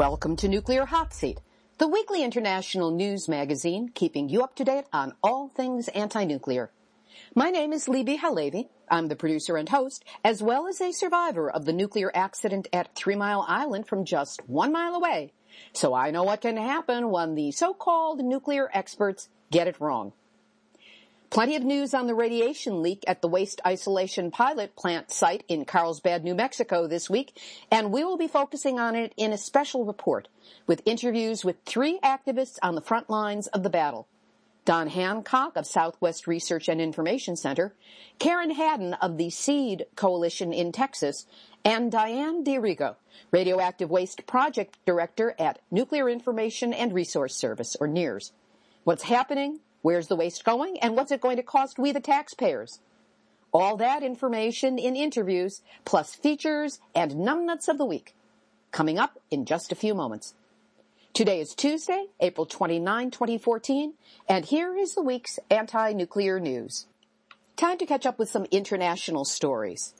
Welcome to Nuclear Hot Seat, the weekly international news magazine keeping you up to date on all things anti-nuclear. My name is Libbe HaLevy. I'm the producer and host, as well as a survivor of the nuclear accident at Three Mile Island from just one mile away. So I know what can happen when the so-called nuclear experts get it wrong. Plenty of news on the radiation leak at the waste isolation pilot plant site in Carlsbad, New Mexico this week, and we will be focusing on it in a special report with interviews with three activists on the front lines of the battle. Don Hancock of Southwest Research and Information Center, Karen Hadden of the SEED Coalition in Texas, and Diane D'Arrigo, Radioactive Waste Project Director at Nuclear Information and Resource Service, or NIRS. What's happening? Where's the waste going? And what's it going to cost we the taxpayers? All that information in interviews, plus features and numbnuts of the week. Coming up in just a few moments. Today is Tuesday, April 29, 2014, and here is the week's anti-nuclear news. Time to catch up with some international stories.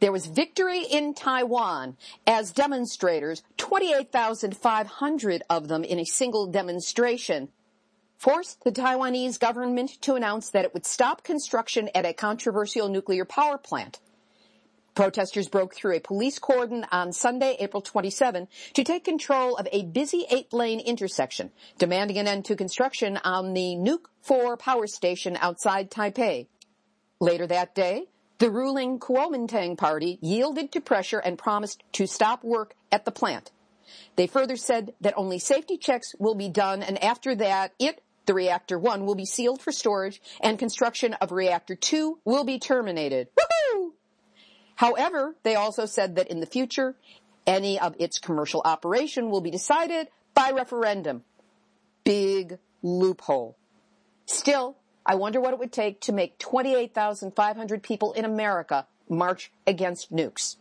There was victory in Taiwan as demonstrators, 28,500 of them in a single demonstration, forced the Taiwanese government to announce that it would stop construction at a controversial nuclear power plant. Protesters broke through a police cordon on Sunday, April 27, to take control of a busy eight-lane intersection, demanding an end to construction on the Nuke 4 power station outside Taipei. Later that day, the ruling Kuomintang party yielded to pressure and promised to stop work at the plant. They further said that only safety checks will be done and after that it the reactor 1 will be sealed for storage and construction of reactor 2 will be terminated. Woohoo! However, they also said that in the future, any of its commercial operation will be decided by referendum. Big loophole. Still, I wonder what it would take to make 28,500 people in America march against nukes.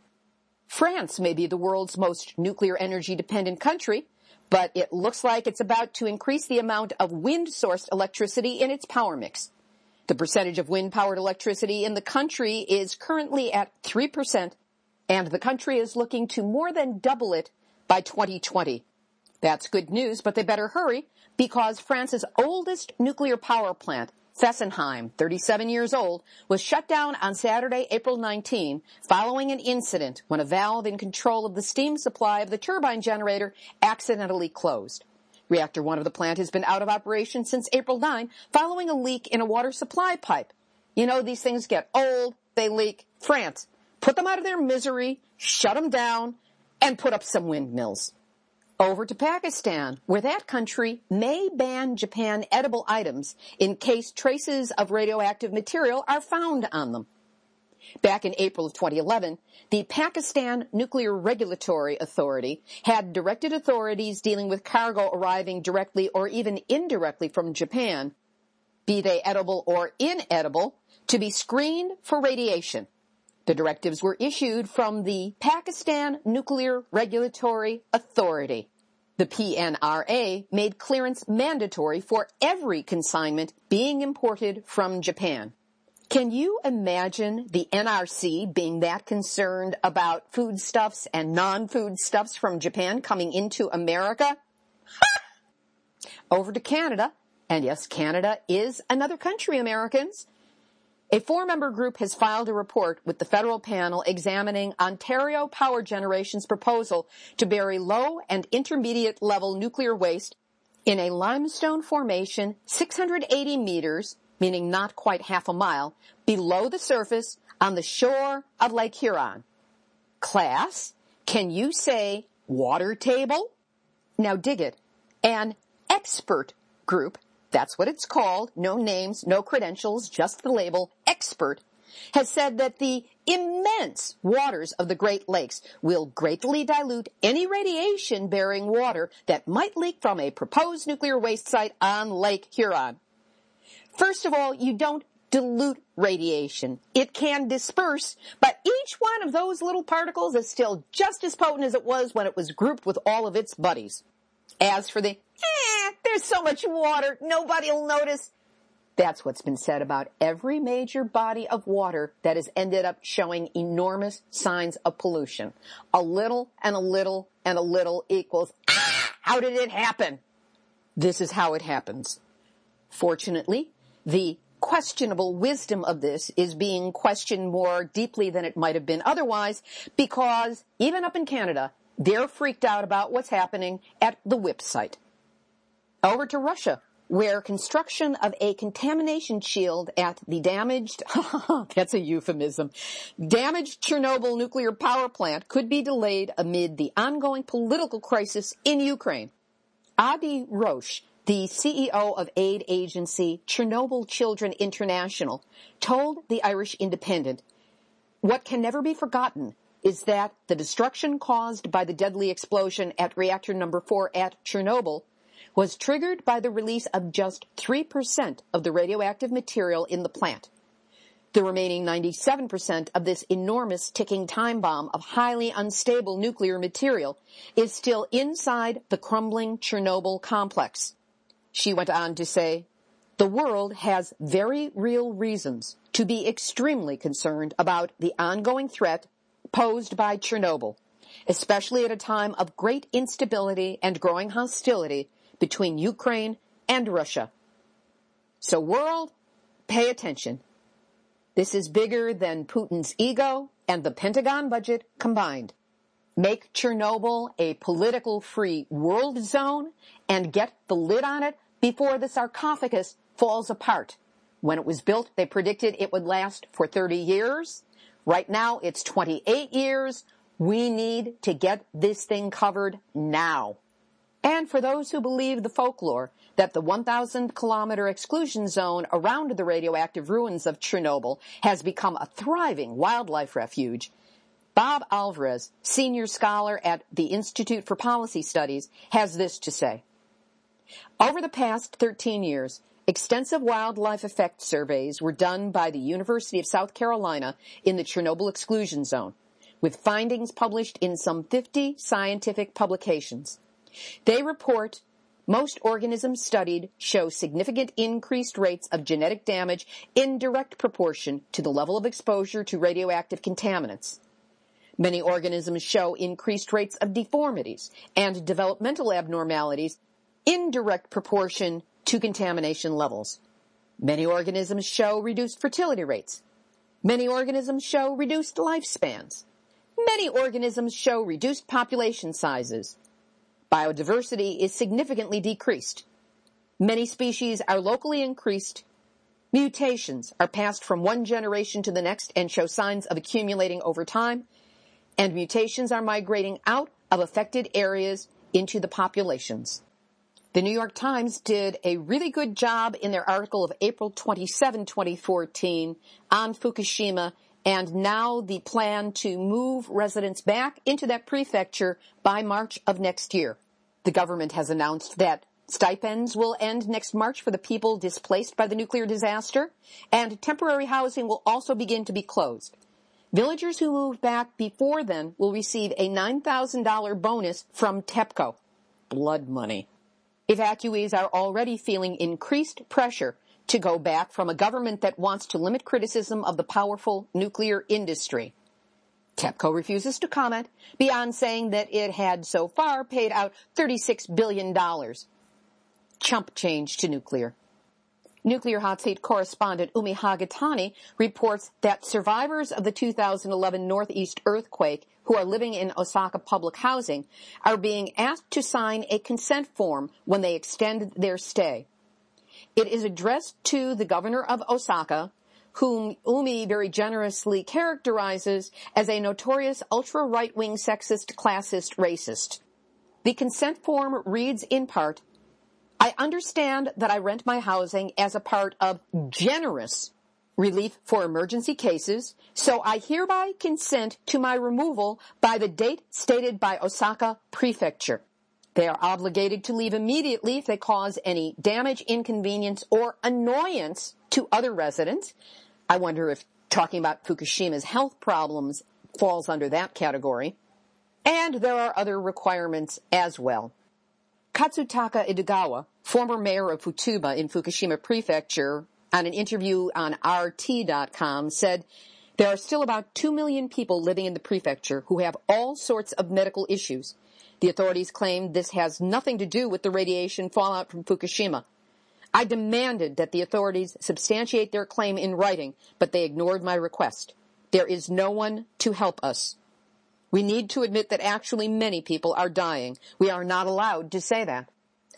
France may be the world's most nuclear energy dependent country, but it looks like it's about to increase the amount of wind-sourced electricity in its power mix. The percentage of wind-powered electricity in the country is currently at 3%, and the country is looking to more than double it by 2020. That's good news, but they better hurry because France's oldest nuclear power plant Fessenheim, 37 years old, was shut down on Saturday, April 19, following an incident when a valve in control of the steam supply of the turbine generator accidentally closed. Reactor 1 of the plant has been out of operation since April 9, following a leak in a water supply pipe. You know, these things get old, they leak. France, put them out of their misery, shut them down, and put up some windmills over to Pakistan, where that country may ban Japan edible items in case traces of radioactive material are found on them. Back in April of 2011, the Pakistan Nuclear Regulatory Authority had directed authorities dealing with cargo arriving directly or even indirectly from Japan, be they edible or inedible, to be screened for radiation. The directives were issued from the Pakistan Nuclear Regulatory Authority. The PNRA made clearance mandatory for every consignment being imported from Japan. Can you imagine the NRC being that concerned about foodstuffs and non-foodstuffs from Japan coming into America? Over to Canada, and yes, Canada is another country, Americans. A four-member group has filed a report with the federal panel examining Ontario Power Generation's proposal to bury low and intermediate level nuclear waste in a limestone formation 680 meters, meaning not quite half a mile, below the surface on the shore of Lake Huron. Class, can you say water table? Now dig it. An expert group that's what it's called. No names, no credentials, just the label expert has said that the immense waters of the Great Lakes will greatly dilute any radiation bearing water that might leak from a proposed nuclear waste site on Lake Huron. First of all, you don't dilute radiation. It can disperse, but each one of those little particles is still just as potent as it was when it was grouped with all of its buddies. As for the, eh, there's so much water, nobody'll notice. That's what's been said about every major body of water that has ended up showing enormous signs of pollution. A little and a little and a little equals, ah, how did it happen? This is how it happens. Fortunately, the questionable wisdom of this is being questioned more deeply than it might have been otherwise because even up in Canada, they're freaked out about what's happening at the WIPP site. Over to Russia, where construction of a contamination shield at the damaged, that's a euphemism, damaged Chernobyl nuclear power plant could be delayed amid the ongoing political crisis in Ukraine. Adi Roche, the CEO of aid agency Chernobyl Children International, told the Irish Independent, what can never be forgotten is that the destruction caused by the deadly explosion at reactor number four at Chernobyl was triggered by the release of just 3% of the radioactive material in the plant. The remaining 97% of this enormous ticking time bomb of highly unstable nuclear material is still inside the crumbling Chernobyl complex. She went on to say, the world has very real reasons to be extremely concerned about the ongoing threat posed by Chernobyl, especially at a time of great instability and growing hostility between Ukraine and Russia. So world, pay attention. This is bigger than Putin's ego and the Pentagon budget combined. Make Chernobyl a political free world zone and get the lid on it before the sarcophagus falls apart. When it was built, they predicted it would last for 30 years. Right now, it's 28 years. We need to get this thing covered now. And for those who believe the folklore that the 1,000 kilometer exclusion zone around the radioactive ruins of Chernobyl has become a thriving wildlife refuge, Bob Alvarez, senior scholar at the Institute for Policy Studies, has this to say. Over the past 13 years, extensive wildlife effect surveys were done by the University of South Carolina in the Chernobyl exclusion zone, with findings published in some 50 scientific publications. They report most organisms studied show significant increased rates of genetic damage in direct proportion to the level of exposure to radioactive contaminants. Many organisms show increased rates of deformities and developmental abnormalities in direct proportion to contamination levels. Many organisms show reduced fertility rates. Many organisms show reduced lifespans. Many organisms show reduced population sizes. Biodiversity is significantly decreased. Many species are locally increased. Mutations are passed from one generation to the next and show signs of accumulating over time. And mutations are migrating out of affected areas into the populations. The New York Times did a really good job in their article of April 27, 2014 on Fukushima and now the plan to move residents back into that prefecture by March of next year. The government has announced that stipends will end next March for the people displaced by the nuclear disaster, and temporary housing will also begin to be closed. Villagers who move back before then will receive a $9,000 bonus from TEPCO. Blood money. Evacuees are already feeling increased pressure to go back from a government that wants to limit criticism of the powerful nuclear industry. TEPCO refuses to comment beyond saying that it had so far paid out $36 billion. Chump change to nuclear. Nuclear hot seat correspondent Umi Hagatani reports that survivors of the 2011 Northeast earthquake who are living in Osaka public housing are being asked to sign a consent form when they extend their stay. It is addressed to the governor of Osaka, whom Umi very generously characterizes as a notorious ultra right wing sexist, classist, racist. The consent form reads in part, I understand that I rent my housing as a part of generous relief for emergency cases, so I hereby consent to my removal by the date stated by Osaka Prefecture. They are obligated to leave immediately if they cause any damage, inconvenience, or annoyance to other residents. I wonder if talking about Fukushima's health problems falls under that category. And there are other requirements as well. Katsutaka Idogawa, former mayor of Futaba in Fukushima Prefecture, on an interview on RT.com said, there are still about 2 million people living in the prefecture who have all sorts of medical issues. The authorities claim this has nothing to do with the radiation fallout from Fukushima. I demanded that the authorities substantiate their claim in writing, but they ignored my request. There is no one to help us. We need to admit that actually many people are dying. We are not allowed to say that.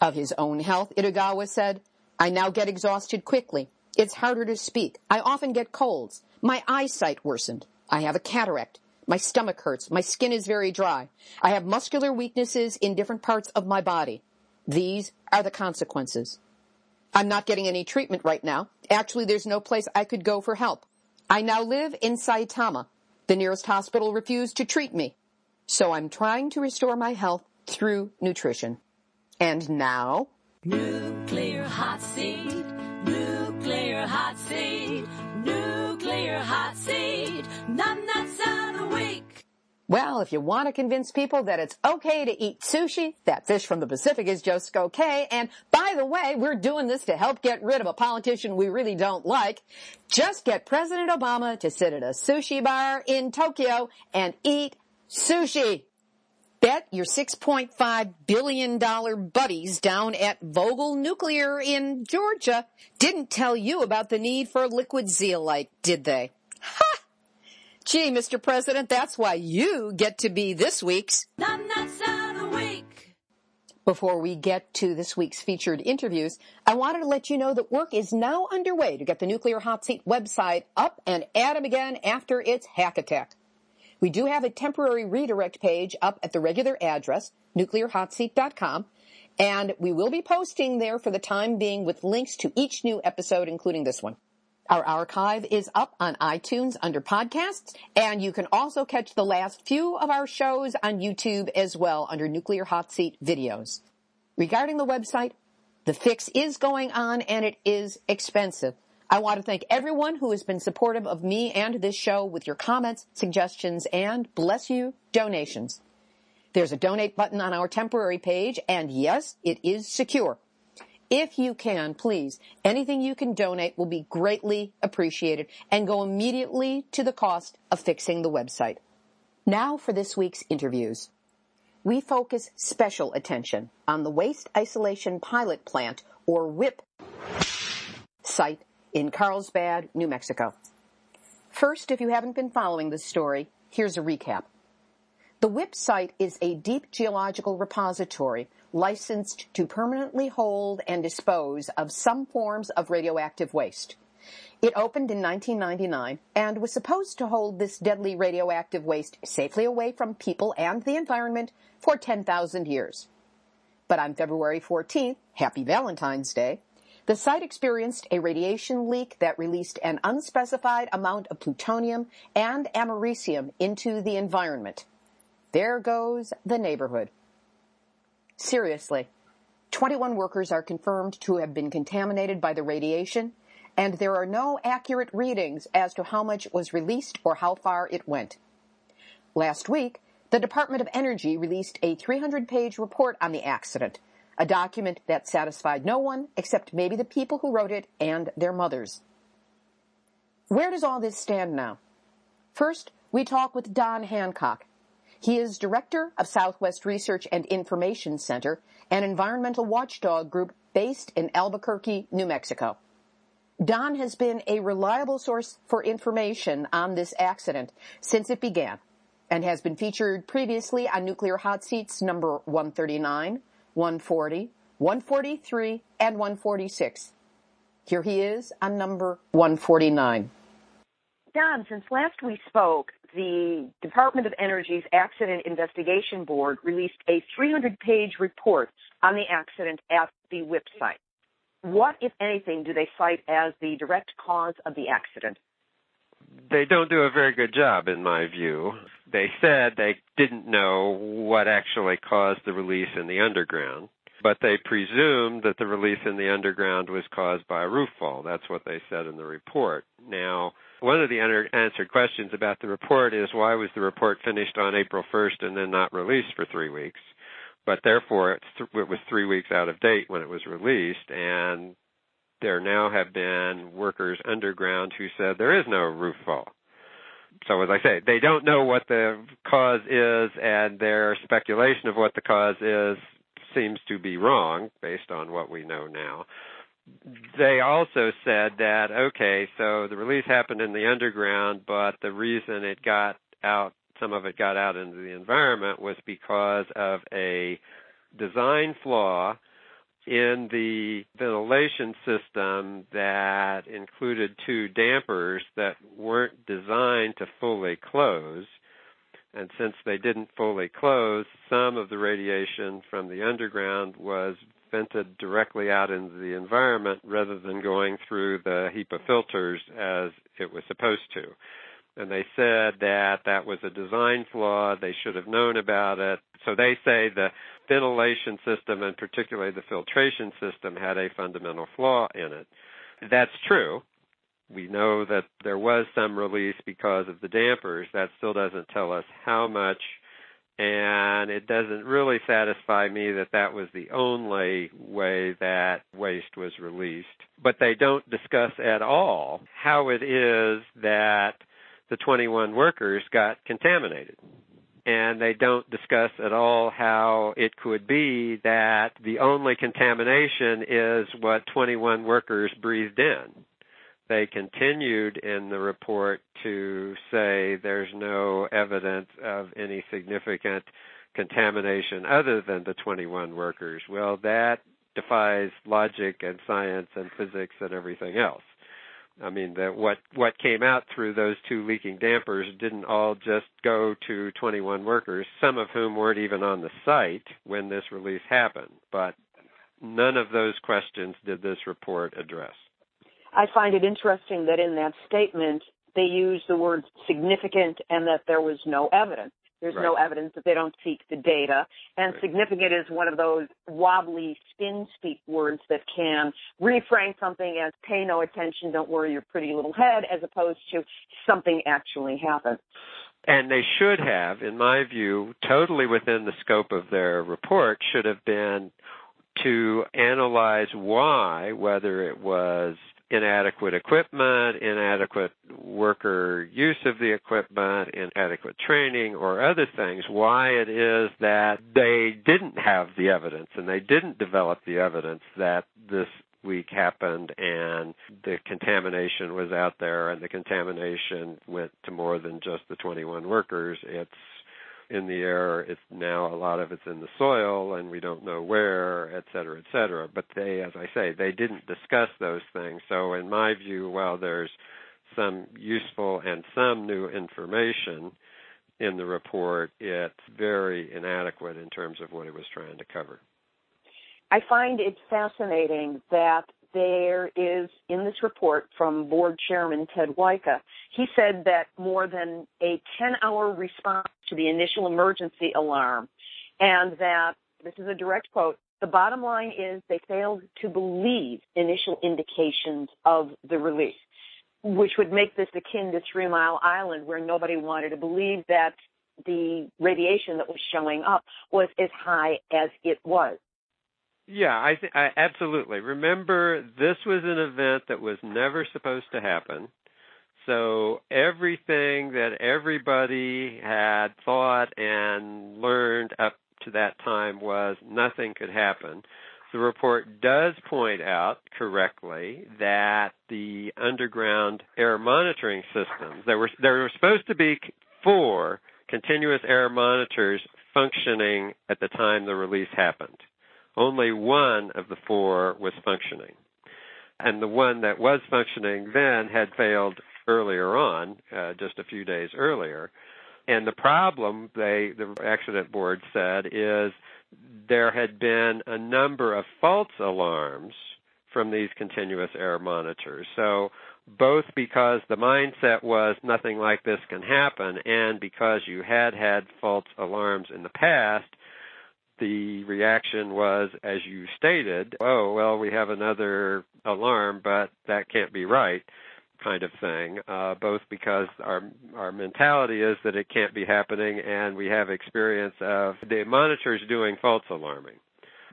Of his own health, Idogawa said, I now get exhausted quickly. It's harder to speak. I often get colds. My eyesight worsened. I have a cataract. My stomach hurts. My skin is very dry. I have muscular weaknesses in different parts of my body. These are the consequences. I'm not getting any treatment right now. Actually, there's no place I could go for help. I now live in Saitama. The nearest hospital refused to treat me. So I'm trying to restore my health through nutrition. And now, Nuclear hot seat, nuclear hot seat, nuclear hot seat. Well, if you want to convince people that it's okay to eat sushi, that fish from the Pacific is just okay. And by the way, we're doing this to help get rid of a politician we really don't like. Just get President Obama to sit at a sushi bar in Tokyo and eat sushi bet your $6.5 billion buddies down at Vogtle Nuclear in Georgia didn't tell you about the need for liquid zeolite, did they? Gee, Mr. President, that's why you get to be this week's Nuts of the week. Before we get to this week's featured interviews, I wanted to let you know that work is now underway to get the Nuclear Hot Seat website up and at 'em again after its hack attack. We do have a temporary redirect page up at the regular address, nuclearhotseat.com, and we will be posting there for the time being with links to each new episode, including this one. Our archive is up on iTunes under podcasts, and you can also catch the last few of our shows on YouTube as well under Nuclear Hot Seat videos. Regarding the website, the fix is going on and it is expensive. I want to thank everyone who has been supportive of me and this show with your comments, suggestions, and bless you, donations. There's a donate button on our temporary page, and yes, it is secure. If you can, please, anything you can donate will be greatly appreciated and go immediately to the cost of fixing the website. Now for this week's interviews. We focus special attention on the Waste Isolation Pilot Plant, or WIPP, site in Carlsbad, New Mexico. First, if you haven't been following this story, here's a recap. The WIPP site is a deep geological repository licensed to permanently hold and dispose of some forms of radioactive waste. It opened in 1999 and was supposed to hold this deadly radioactive waste safely away from people and the environment for 10,000 years. But on February 14th, Happy Valentine's Day, the site experienced a radiation leak that released an unspecified amount of plutonium and americium into the environment. There goes the neighborhood. Seriously, 21 workers are confirmed to have been contaminated by the radiation, and there are no accurate readings as to how much was released or how far it went. Last week, the Department of Energy released a 300 page report on the accident, a document that satisfied no one except maybe the people who wrote it and their mothers. Where does all this stand now? First, we talk with Don Hancock. He is director of Southwest Research and Information Center, an environmental watchdog group based in Albuquerque, New Mexico. Don has been a reliable source for information on this accident since it began and has been featured previously on Nuclear Hot Seats number 139, 140, 143, and 146. Here he is on number 149. Don, since last we spoke, the Department of Energy's Accident Investigation Board released a 300 page report on the accident at the WIPP site. what, if anything, do they cite as the direct cause of the accident? They don't do a very good job, in my view. They said they didn't know what actually caused the release in the underground, but they presumed that the release in the underground was caused by a roof fall. That's what they said in the report. Now, one of the unanswered questions about the report is why was the report finished on April 1st and then not released for three weeks? But therefore, th- it was three weeks out of date when it was released, and there now have been workers underground who said there is no roof fall. So as I say, they don't know what the cause is, and their speculation of what the cause is seems to be wrong based on what we know now they also said that okay, so the release happened in the underground, but the reason it got out, some of it got out into the environment, was because of a design flaw in the ventilation system that included two dampers that weren't designed to fully close. And since they didn't fully close, some of the radiation from the underground was vented directly out into the environment rather than going through the HEPA filters as it was supposed to. And they said that that was a design flaw. They should have known about it. So they say the ventilation system and particularly the filtration system had a fundamental flaw in it. That's true. We know that there was some release because of the dampers. That still doesn't tell us how much and it doesn't really satisfy me that that was the only way that waste was released. But they don't discuss at all how it is that the 21 workers got contaminated. And they don't discuss at all how it could be that the only contamination is what 21 workers breathed in they continued in the report to say there's no evidence of any significant contamination other than the 21 workers. Well, that defies logic and science and physics and everything else. I mean, that what what came out through those two leaking dampers didn't all just go to 21 workers, some of whom weren't even on the site when this release happened. But none of those questions did this report address. I find it interesting that in that statement they use the word significant and that there was no evidence. There's right. no evidence that they don't seek the data. And right. significant is one of those wobbly spin speak words that can reframe something as pay no attention, don't worry your pretty little head, as opposed to something actually happened. And they should have, in my view, totally within the scope of their report, should have been to analyze why, whether it was inadequate equipment, inadequate worker use of the equipment, inadequate training, or other things, why it is that they didn't have the evidence and they didn't develop the evidence that this week happened and the contamination was out there and the contamination went to more than just the 21 workers. It's in the air. It's now a lot of it's in the soil, and we don't know where, et cetera, et cetera. But they, as I say, they didn't discuss those things. So, in my view, while there's some useful and some new information in the report, it's very inadequate in terms of what it was trying to cover. I find it fascinating that there is in this report from board chairman Ted Wyka, he said that more than a 10 hour response to the initial emergency alarm and that this is a direct quote the bottom line is they failed to believe initial indications of the release which would make this akin to three mile island where nobody wanted to believe that the radiation that was showing up was as high as it was yeah, I, th- I absolutely. Remember, this was an event that was never supposed to happen. So everything that everybody had thought and learned up to that time was nothing could happen. The report does point out correctly that the underground air monitoring systems there were there were supposed to be four continuous air monitors functioning at the time the release happened only one of the four was functioning. And the one that was functioning then had failed earlier on, uh, just a few days earlier. And the problem, they, the accident board said, is there had been a number of false alarms from these continuous air monitors. So both because the mindset was nothing like this can happen and because you had had false alarms in the past, the reaction was, as you stated, oh, well, we have another alarm, but that can't be right kind of thing, uh, both because our our mentality is that it can't be happening, and we have experience of the monitors doing false alarming.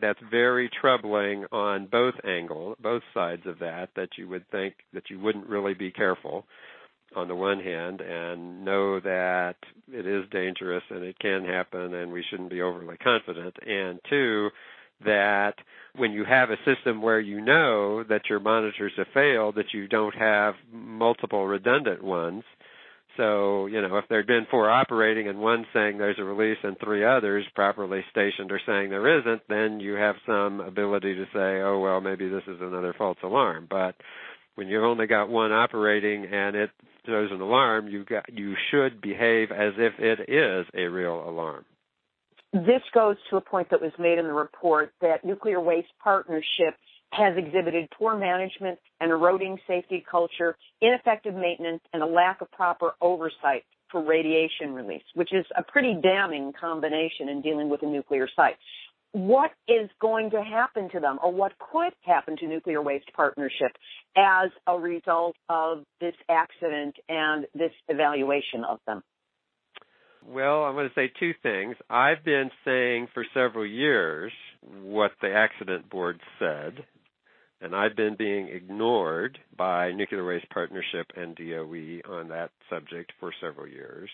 That's very troubling on both angles, both sides of that. That you would think that you wouldn't really be careful on the one hand and know that it is dangerous and it can happen and we shouldn't be overly confident and two that when you have a system where you know that your monitors have failed that you don't have multiple redundant ones. So you know if there'd been four operating and one saying there's a release and three others properly stationed are saying there isn't then you have some ability to say oh well maybe this is another false alarm. But when you've only got one operating and it throws an alarm, you got you should behave as if it is a real alarm. This goes to a point that was made in the report that Nuclear Waste Partnership has exhibited poor management and eroding safety culture, ineffective maintenance, and a lack of proper oversight for radiation release, which is a pretty damning combination in dealing with a nuclear site what is going to happen to them or what could happen to Nuclear Waste Partnership as a result of this accident and this evaluation of them? Well, I'm going to say two things. I've been saying for several years what the accident board said, and I've been being ignored by Nuclear Waste Partnership and DOE on that subject for several years.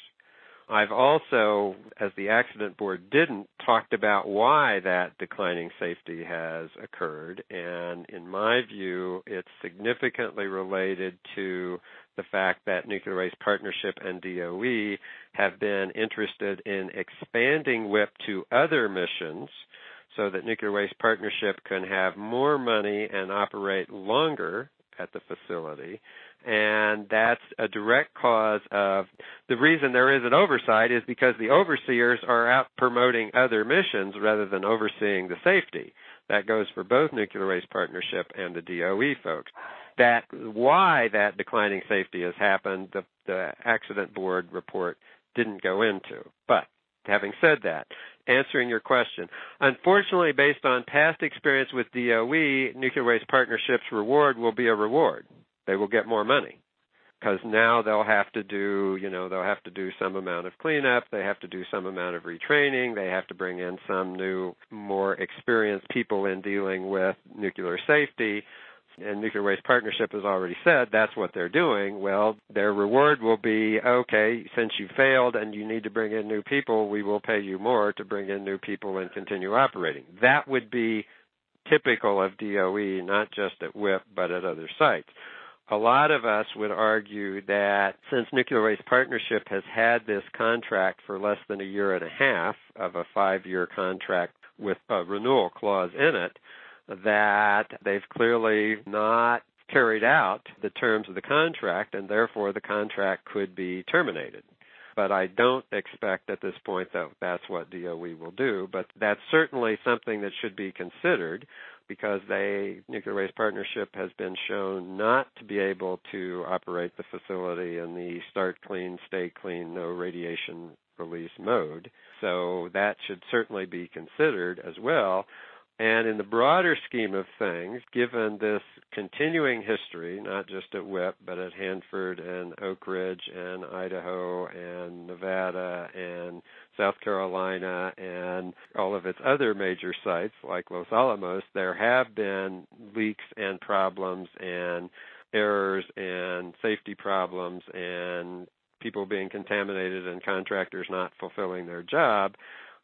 I've also, as the accident board didn't, talked about why that declining safety has occurred. And in my view, it's significantly related to the fact that Nuclear Waste Partnership and DOE have been interested in expanding WIPP to other missions so that Nuclear Waste Partnership can have more money and operate longer at the facility and that's a direct cause of the reason there is an oversight is because the overseers are out promoting other missions rather than overseeing the safety. That goes for both Nuclear Waste Partnership and the DOE folks. That why that declining safety has happened, the, the accident board report didn't go into. But having said that, answering your question, unfortunately, based on past experience with DOE, Nuclear Waste Partnership's reward will be a reward they will get more money because now they'll have to do, you know, they'll have to do some amount of cleanup, they have to do some amount of retraining, they have to bring in some new, more experienced people in dealing with nuclear safety. And Nuclear Waste Partnership has already said that's what they're doing. Well, their reward will be okay, since you failed and you need to bring in new people, we will pay you more to bring in new people and continue operating. That would be typical of DOE, not just at WIPP, but at other sites a lot of us would argue that since Nuclear Waste Partnership has had this contract for less than a year and a half of a five year contract with a renewal clause in it, that they've clearly not carried out the terms of the contract and therefore the contract could be terminated. But I don't expect at this point that that's what DOE will do, but that's certainly something that should be considered because they nuclear waste partnership has been shown not to be able to operate the facility in the start clean stay clean no radiation release mode. So that should certainly be considered as well and in the broader scheme of things, given this continuing history, not just at WIPP, but at Hanford and Oak Ridge and Idaho and Nevada and South Carolina and all of its other major sites like Los Alamos, there have been leaks and problems and errors and safety problems and people being contaminated and contractors not fulfilling their job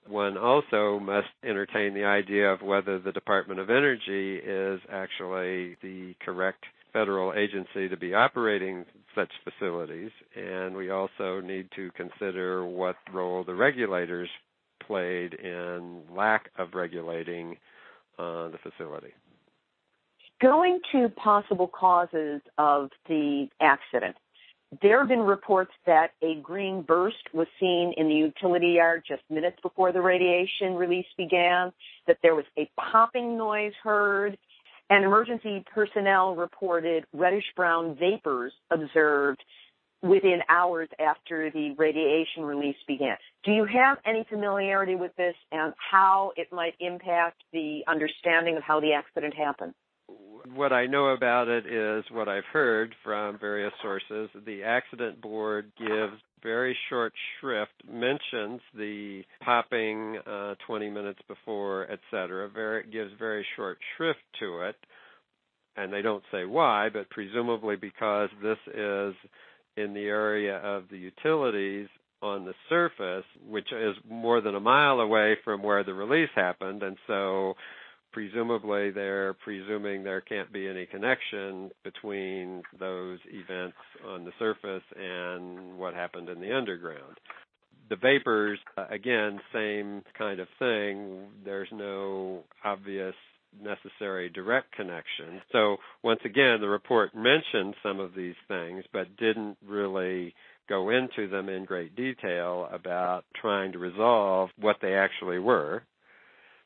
one also must entertain the idea of whether the Department of Energy is actually the correct federal agency to be operating such facilities. And we also need to consider what role the regulators played in lack of regulating uh, the facility. Going to possible causes of the accident, there have been reports that a green burst was seen in the utility yard just minutes before the radiation release began, that there was a popping noise heard, and emergency personnel reported reddish brown vapors observed within hours after the radiation release began. Do you have any familiarity with this and how it might impact the understanding of how the accident happened? What I know about it is what I've heard from various sources. The accident board gives very short shrift, mentions the popping uh, 20 minutes before, etc. Very gives very short shrift to it, and they don't say why, but presumably because this is in the area of the utilities on the surface, which is more than a mile away from where the release happened, and so presumably they're presuming there can't be any connection between those events on the surface and what happened in the underground. The vapors, again, same kind of thing. There's no obvious necessary direct connection. So once again, the report mentioned some of these things, but didn't really go into them in great detail about trying to resolve what they actually were,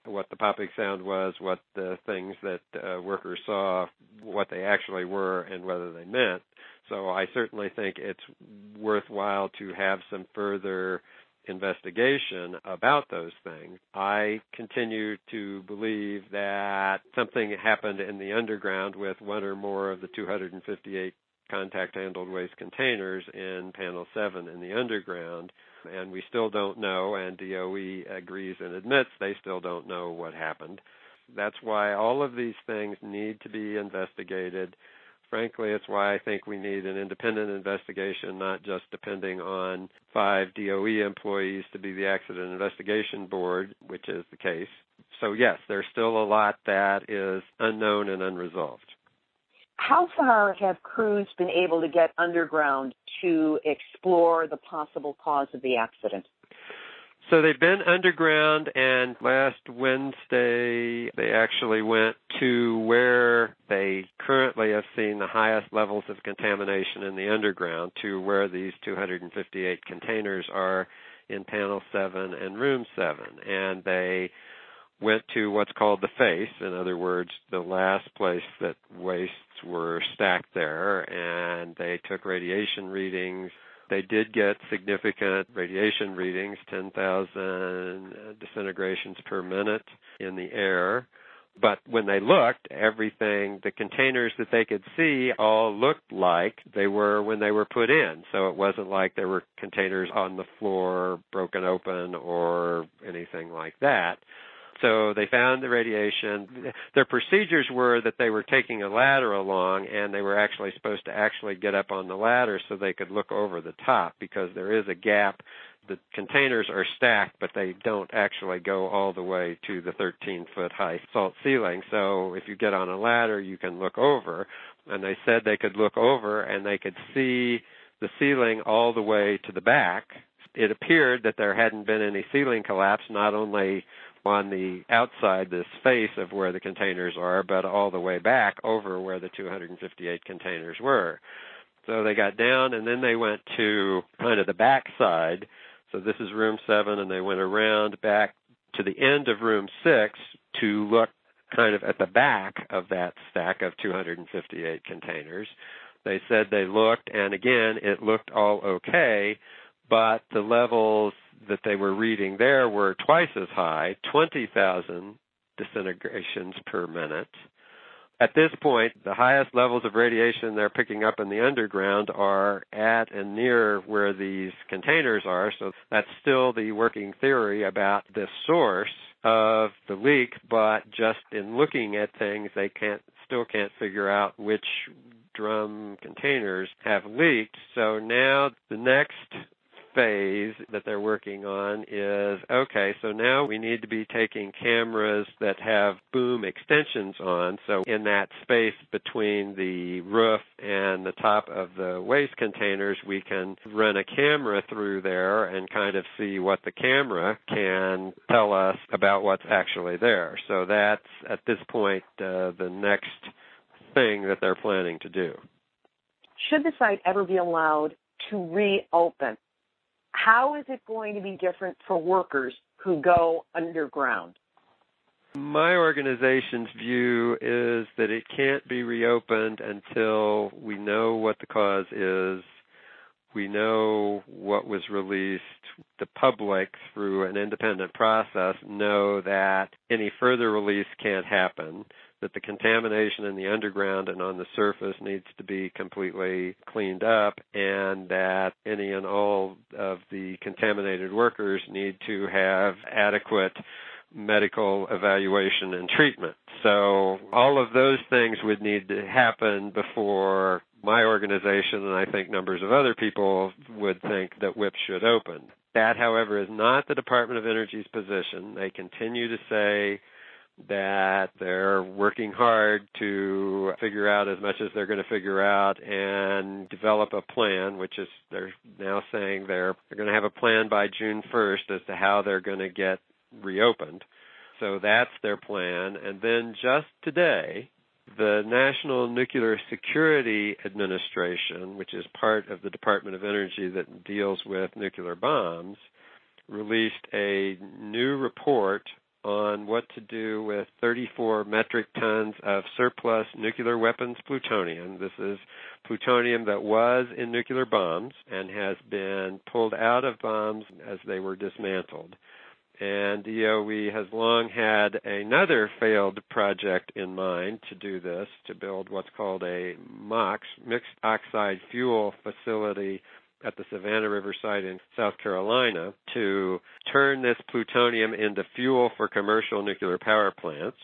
what the popping sound was, what the things that uh, workers saw, what they actually were, and whether they meant. So I certainly think it's worthwhile to have some further investigation about those things. I continue to believe that something happened in the underground with one or more of the 258 contact handled waste containers in panel 7 in the underground and we still don't know and DOE agrees and admits they still don't know what happened. That's why all of these things need to be investigated frankly, it's why I think we need an independent investigation, not just depending on five DOE employees to be the accident investigation board, which is the case. So, yes, there's still a lot that is unknown and unresolved. How far have crews been able to get underground to explore the possible cause of the accident? So they've been underground, and last Wednesday they actually went to where they currently have seen the highest levels of contamination in the underground, to where these 258 containers are in panel 7 and room 7. And they went to what's called the face, in other words, the last place that wastes were stacked there, and they took radiation readings they did get significant radiation readings, 10,000 disintegrations per minute in the air. But when they looked, everything, the containers that they could see all looked like they were when they were put in. So it wasn't like there were containers on the floor broken open or anything like that. So they found the radiation. Their procedures were that they were taking a ladder along and they were actually supposed to actually get up on the ladder so they could look over the top because there is a gap. The containers are stacked, but they don't actually go all the way to the 13 foot high salt ceiling. So if you get on a ladder, you can look over. And they said they could look over and they could see the ceiling all the way to the back. It appeared that there hadn't been any ceiling collapse, not only on the outside, this face of where the containers are, but all the way back over where the 258 containers were. So they got down and then they went to kind of the back side. So this is room seven and they went around back to the end of room six to look kind of at the back of that stack of 258 containers. They said they looked and again it looked all okay, but the levels that they were reading there were twice as high, 20,000 disintegrations per minute. At this point, the highest levels of radiation they're picking up in the underground are at and near where these containers are, so that's still the working theory about the source of the leak, but just in looking at things, they can't still can't figure out which drum containers have leaked. So now the next phase that they're working on is okay, so now we need to be taking cameras that have boom extensions on. So in that space between the roof and the top of the waste containers, we can run a camera through there and kind of see what the camera can tell us about what's actually there. So that's at this point uh, the next thing that they're planning to do. Should the site ever be allowed to reopen, how is it going to be different for workers who go underground? My organization's view is that it can't be reopened until we know what the cause is. We know what was released. The public, through an independent process, know that any further release can't happen that the contamination in the underground and on the surface needs to be completely cleaned up and that any and all of the contaminated workers need to have adequate medical evaluation and treatment. So all of those things would need to happen before my organization and I think numbers of other people would think that WIPP should open. That, however, is not the Department of Energy's position. They continue to say that they're working hard to figure out as much as they're going to figure out and develop a plan, which is they're now saying they're they're going to have a plan by June 1st as to how they're going to get reopened. So that's their plan. And then just today, the National Nuclear Security Administration, which is part of the Department of Energy that deals with nuclear bombs, released a new report on what to do with 34 metric tons of surplus nuclear weapons plutonium. This is plutonium that was in nuclear bombs and has been pulled out of bombs as they were dismantled. And DOE has long had another failed project in mind to do this, to build what's called a MOX, mixed oxide fuel facility at the Savannah River site in South Carolina to turn this plutonium into fuel for commercial nuclear power plants,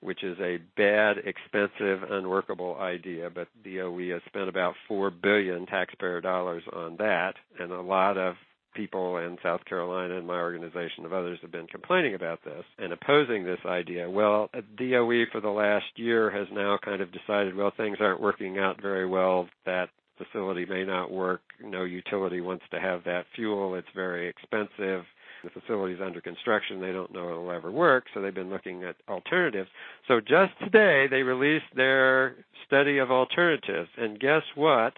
which is a bad, expensive, unworkable idea. But DOE has spent about four billion taxpayer dollars on that, and a lot of people in South Carolina and my organization of others have been complaining about this and opposing this idea. Well, DOE for the last year has now kind of decided, well, things aren't working out very well. That facility may not work. No utility wants to have that fuel. It's very expensive. The facility's under construction. They don't know it'll ever work, so they've been looking at alternatives. So just today, they released their study of alternatives. And guess what?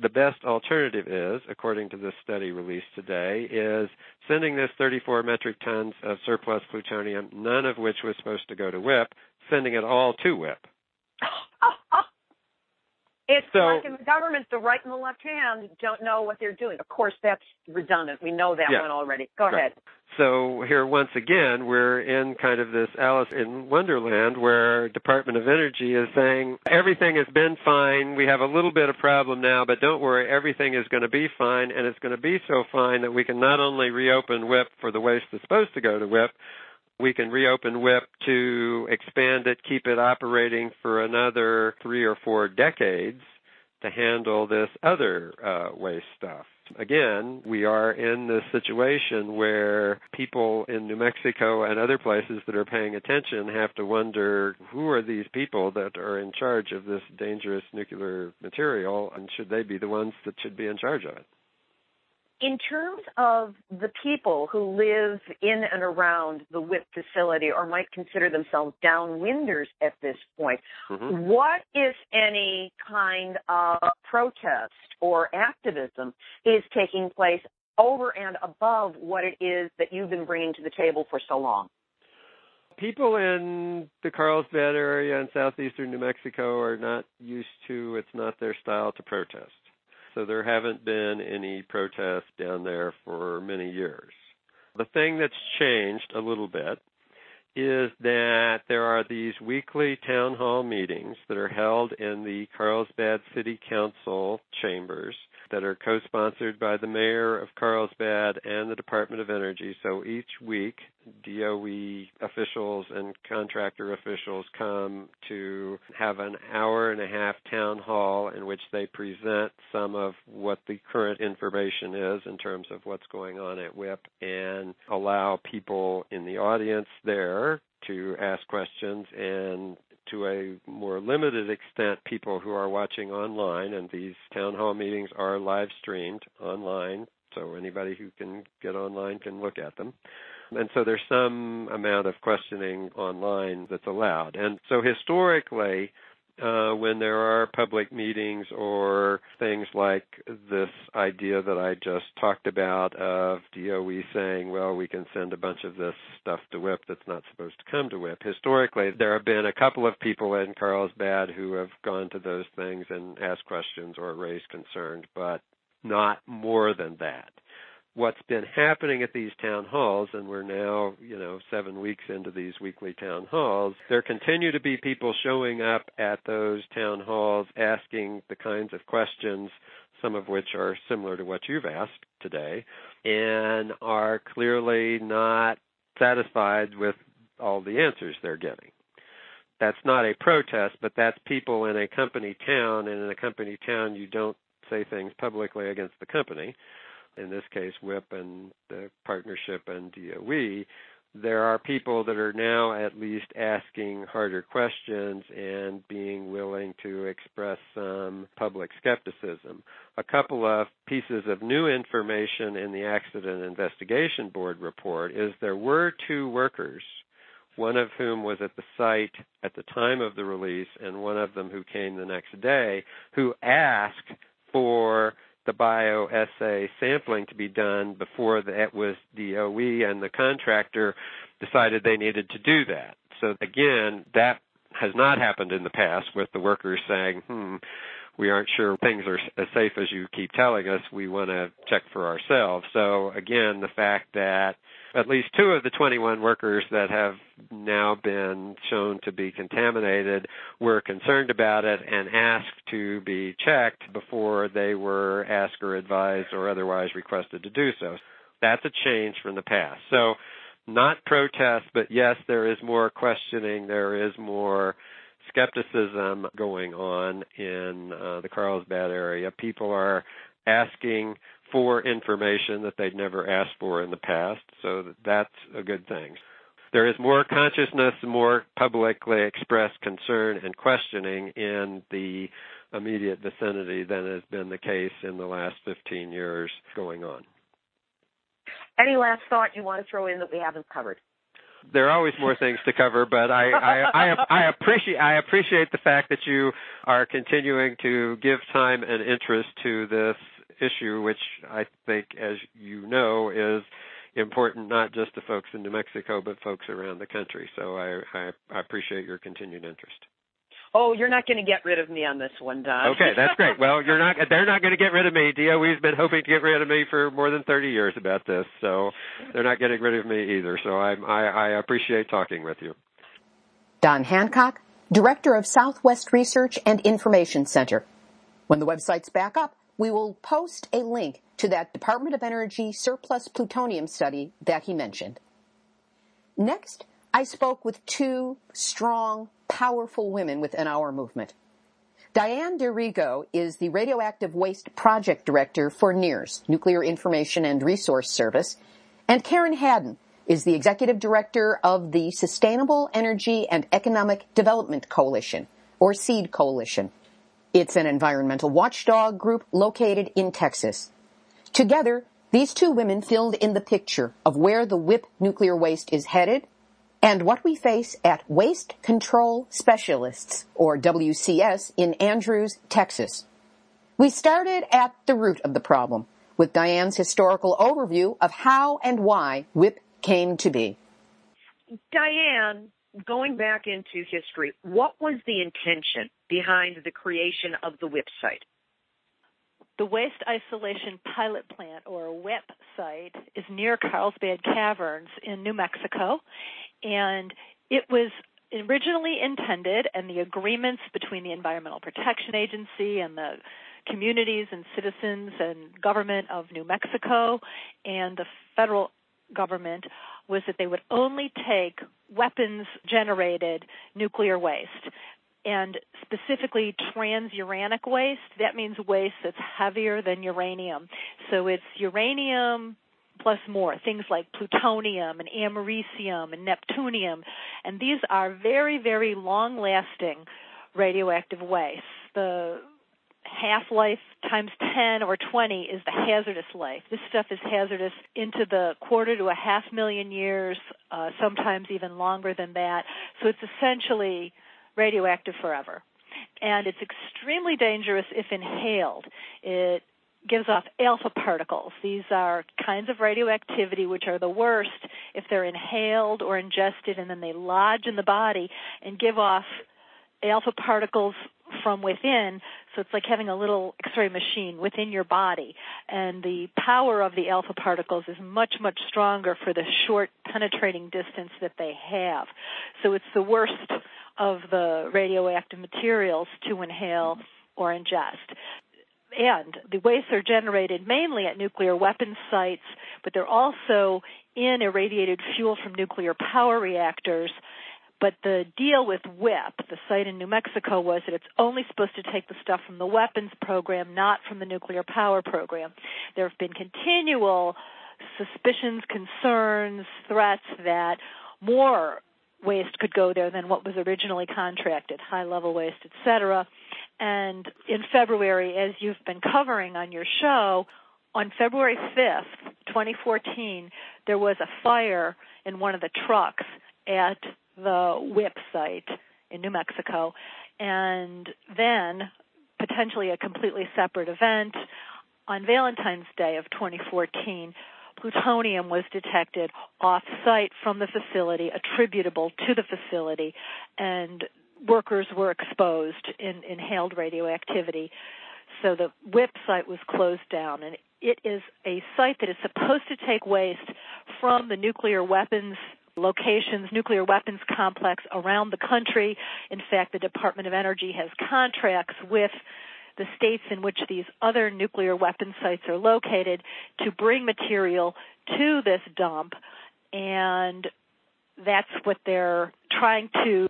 The best alternative is, according to this study released today, is sending this 34 metric tons of surplus plutonium, none of which was supposed to go to WIPP, sending it all to WIPP. It's so, like in the government, the right and the left hand don't know what they're doing. Of course, that's redundant. We know that yeah, one already. Go right. ahead. So here, once again, we're in kind of this Alice in Wonderland where Department of Energy is saying everything has been fine. We have a little bit of problem now, but don't worry, everything is going to be fine, and it's going to be so fine that we can not only reopen WIPP for the waste that's supposed to go to WIPP, we can reopen WIPP to expand it, keep it operating for another three or four decades to handle this other uh, waste stuff. Again, we are in this situation where people in New Mexico and other places that are paying attention have to wonder who are these people that are in charge of this dangerous nuclear material and should they be the ones that should be in charge of it? In terms of the people who live in and around the WIPP facility or might consider themselves downwinders at this point, mm-hmm. what, if any, kind of protest or activism is taking place over and above what it is that you've been bringing to the table for so long? People in the Carlsbad area in southeastern New Mexico are not used to, it's not their style to protest so there haven't been any protests down there for many years. The thing that's changed a little bit is that there are these weekly town hall meetings that are held in the Carlsbad City Council chambers that are co-sponsored by the mayor of Carlsbad and the Department of Energy. So each week, DOE officials and contractor officials come to have an hour and a half town hall in which they present some of what the current information is in terms of what's going on at WIPP and allow people in the audience there to ask questions and to a more limited extent people who are watching online, and these town hall meetings are live streamed online, so anybody who can get online can look at them. And so there's some amount of questioning online that's allowed. And so historically, uh, when there are public meetings or things like this idea that I just talked about of DOE saying, well, we can send a bunch of this stuff to WIPP that's not supposed to come to WIPP. Historically, there have been a couple of people in Carlsbad who have gone to those things and asked questions or raised concerns, but not more than that what's been happening at these town halls, and we're now, you know, seven weeks into these weekly town halls, there continue to be people showing up at those town halls asking the kinds of questions, some of which are similar to what you've asked today, and are clearly not satisfied with all the answers they're getting. That's not a protest, but that's people in a company town, and in a company town, you don't say things publicly against the company in this case WIPP and the partnership and DOE, there are people that are now at least asking harder questions and being willing to express some public skepticism. A couple of pieces of new information in the Accident Investigation Board report is there were two workers, one of whom was at the site at the time of the release and one of them who came the next day, who asked for the bioassay sampling to be done before that was the DOE and the contractor decided they needed to do that. So again, that has not happened in the past with the workers saying, hmm, we aren't sure things are as safe as you keep telling us. We want to check for ourselves. So again, the fact that at least two of the 21 workers that have now been shown to be contaminated were concerned about it and asked to be checked before they were asked or advised or otherwise requested to do so. That's a change from the past. So not protest, but yes, there is more questioning, there is more skepticism going on in uh, the Carlsbad area. People are asking for information that they'd never asked for in the past, so that's a good thing. There is more consciousness, more publicly expressed concern and questioning in the immediate vicinity than has been the case in the last 15 years going on. Any last thought you want to throw in that we haven't covered? there are always more things to cover, but I, I, I, I appreciate I appreciate the fact that you are continuing to give time and interest to this issue, which I think, as you know, is important not just to folks in New Mexico, but folks around the country. So I, I, I appreciate your continued interest. Oh, you're not going to get rid of me on this one, Don. Okay, that's great. Well, you're not. They're not going to get rid of me. DOE's been hoping to get rid of me for more than 30 years about this, so they're not getting rid of me either. So I, I, I appreciate talking with you. Don Hancock, Director of Southwest Research and Information Center. When the website's back up, we will post a link to that Department of Energy surplus plutonium study that he mentioned. Next, I spoke with two strong, powerful women within our movement. Diane D'Arrigo is the Radioactive Waste Project Director for NIRS, Nuclear Information and Resource Service, and Karen Hadden is the Executive Director of the Sustainable Energy and Economic Development Coalition, or SEED Coalition. It's an environmental watchdog group located in Texas. Together, these two women filled in the picture of where the WIPP nuclear waste is headed and what we face at Waste Control Specialists, or WCS, in Andrews, Texas. We started at the root of the problem with Diane's historical overview of how and why WIPP came to be. Diane, going back into history, what was the intention behind the creation of the WIPP site? The Waste Isolation Pilot Plant, or WIPP site, is near Carlsbad Caverns in New Mexico, and it was originally intended, and the agreements between the Environmental Protection Agency and the communities and citizens and government of New Mexico and the federal government was that they would only take weapons generated nuclear waste and specifically transuranic waste. That means waste that's heavier than uranium. So it's uranium plus more, things like plutonium and americium and neptunium. And these are very, very long lasting radioactive wastes. The half life times 10 or 20 is the hazardous life. This stuff is hazardous into the quarter to a half million years, uh, sometimes even longer than that. So it's essentially radioactive forever. and it's extremely dangerous if inhaled. It gives off alpha particles. These are kinds of radioactivity which are the worst if they're inhaled or ingested and then they lodge in the body and give off alpha particles from within. So it's like having a little X-ray machine within your body. And the power of the alpha particles is much, much stronger for the short penetrating distance that they have. So it's the worst of the radioactive materials to inhale or ingest and the wastes are generated mainly at nuclear weapons sites, but they're also in irradiated fuel from nuclear power reactors. But the deal with WIPP, the site in New Mexico, was that it's only supposed to take the stuff from the weapons program, not from the nuclear power program. There have been continual suspicions, concerns, threats that more waste could go there than what was originally contracted, high level waste, et cetera. And in February, as you've been covering on your show, on February 5th, 2014, there was a fire in one of the trucks at the WIPP site in New Mexico. And then, potentially a completely separate event, on Valentine's Day of 2014, plutonium was detected off site from the facility, attributable to the facility, and workers were exposed in inhaled radioactivity. So the WIPP site was closed down, and it is a site that is supposed to take waste from the nuclear weapons locations, nuclear weapons complex around the country. In fact, the Department of Energy has contracts with the states in which these other nuclear weapon sites are located to bring material to this dump and that's what they're trying to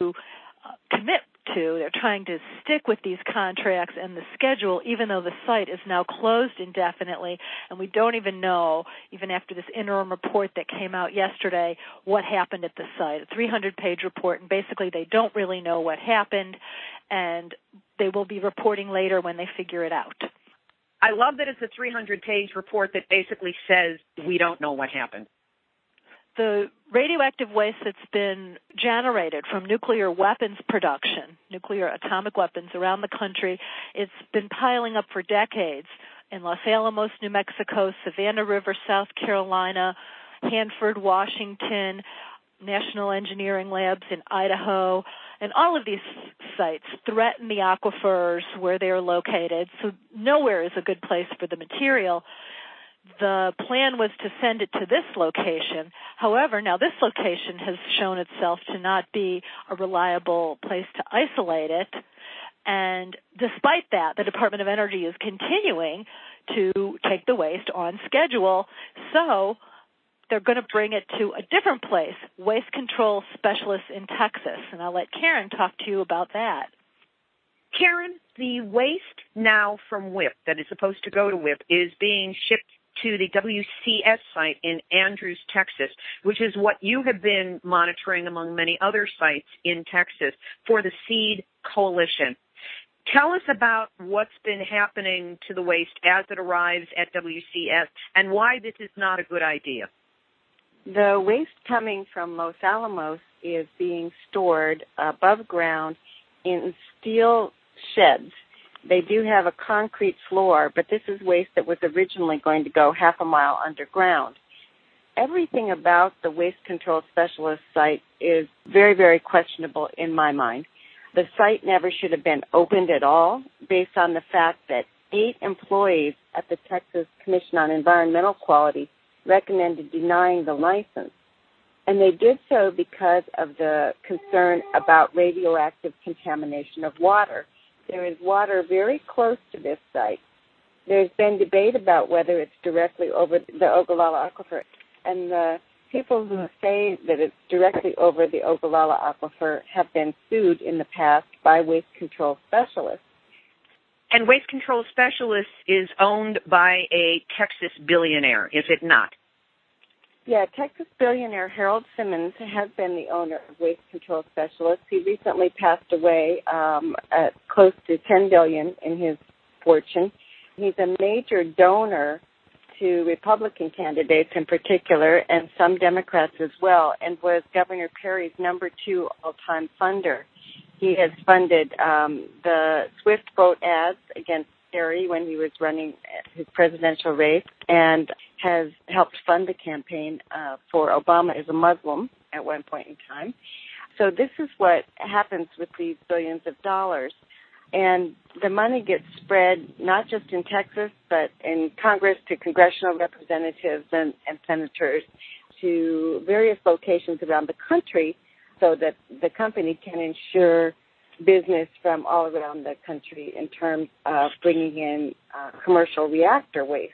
uh, commit to. They're trying to stick with these contracts and the schedule, even though the site is now closed indefinitely, and we don't even know, even after this interim report that came out yesterday, what happened at the site. A 300 page report, and basically they don't really know what happened, and they will be reporting later when they figure it out. I love that it's a 300 page report that basically says we don't know what happened the radioactive waste that's been generated from nuclear weapons production, nuclear atomic weapons around the country, it's been piling up for decades in Los Alamos, New Mexico, Savannah River, South Carolina, Hanford, Washington, National Engineering Labs in Idaho, and all of these sites threaten the aquifers where they are located, so nowhere is a good place for the material the plan was to send it to this location. However, now this location has shown itself to not be a reliable place to isolate it. And despite that, the Department of Energy is continuing to take the waste on schedule. So they're going to bring it to a different place, Waste Control Specialists in Texas. And I'll let Karen talk to you about that. Karen, the waste now from WIPP that is supposed to go to WIPP is being shipped to the WCS site in Andrews, Texas, which is what you have been monitoring among many other sites in Texas for the SEED Coalition. Tell us about what's been happening to the waste as it arrives at WCS and why this is not a good idea. The waste coming from Los Alamos is being stored above ground in steel sheds they do have a concrete floor, but this is waste that was originally going to go half a mile underground. Everything about the waste control specialist site is very, very questionable in my mind. The site never should have been opened at all based on the fact that eight employees at the Texas Commission on Environmental Quality recommended denying the license. And they did so because of the concern about radioactive contamination of water there is water very close to this site. There's been debate about whether it's directly over the Ogallala Aquifer, and the people who say that it's directly over the Ogallala Aquifer have been sued in the past by waste control specialists. And Waste Control Specialists is owned by a Texas billionaire, is it not? Yeah, Texas billionaire Harold Simmons has been the owner of Waste Control Specialists. He recently passed away um, at close to 10 billion in his fortune. He's a major donor to Republican candidates in particular and some Democrats as well, and was Governor Perry's number two all-time funder. He has funded um, the Swift boat ads against Kerry when he was running his presidential race, and has helped fund the campaign uh, for Obama as a Muslim at one point in time. So this is what happens with these billions of dollars. And the money gets spread not just in Texas, but in Congress to congressional representatives and, and senators to various locations around the country so that the company can ensure business from all around the country in terms of bringing in uh, commercial reactor waste.